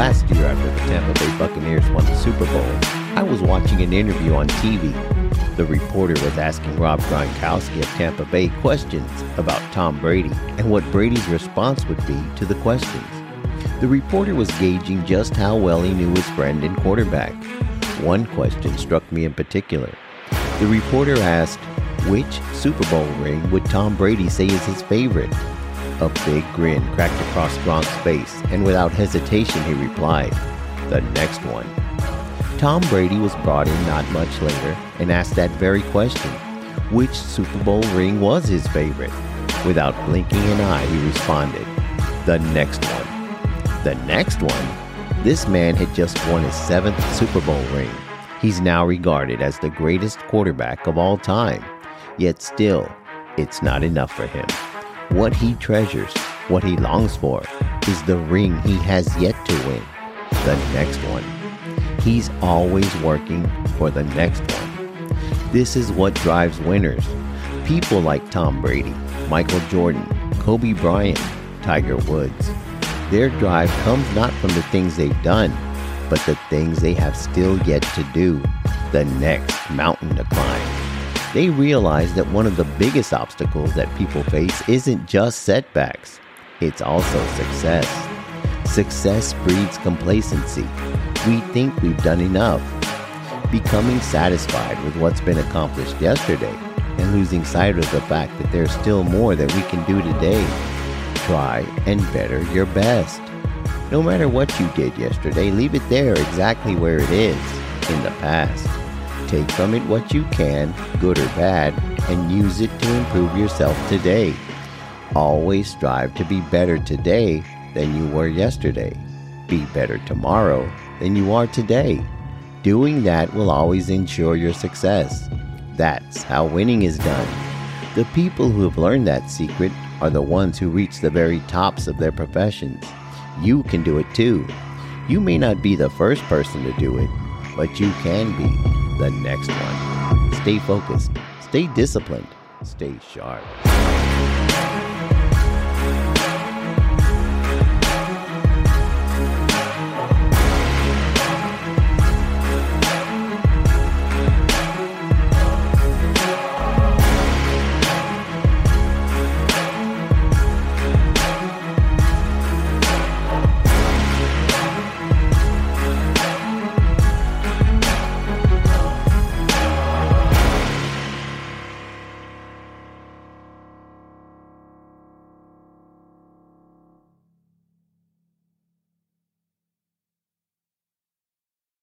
Last year, after the Tampa Bay Buccaneers won the Super Bowl, I was watching an interview on TV. The reporter was asking Rob Gronkowski of Tampa Bay questions about Tom Brady and what Brady's response would be to the questions. The reporter was gauging just how well he knew his friend and quarterback. One question struck me in particular. The reporter asked, Which Super Bowl ring would Tom Brady say is his favorite? A big grin cracked across Gronk's face, and without hesitation he replied, The next one. Tom Brady was brought in not much later and asked that very question which Super Bowl ring was his favorite? Without blinking an eye, he responded, The next one. The next one? This man had just won his seventh Super Bowl ring. He's now regarded as the greatest quarterback of all time. Yet still, it's not enough for him. What he treasures, what he longs for, is the ring he has yet to win, the next one. He's always working for the next one. This is what drives winners. People like Tom Brady, Michael Jordan, Kobe Bryant, Tiger Woods. Their drive comes not from the things they've done, but the things they have still yet to do, the next mountain to climb. They realize that one of the biggest obstacles that people face isn't just setbacks, it's also success. Success breeds complacency. We think we've done enough. Becoming satisfied with what's been accomplished yesterday and losing sight of the fact that there's still more that we can do today. Try and better your best. No matter what you did yesterday, leave it there exactly where it is, in the past. Take from it what you can, good or bad, and use it to improve yourself today. Always strive to be better today than you were yesterday. Be better tomorrow than you are today. Doing that will always ensure your success. That's how winning is done. The people who have learned that secret are the ones who reach the very tops of their professions. You can do it too. You may not be the first person to do it, but you can be the next one. Stay focused, stay disciplined, stay sharp.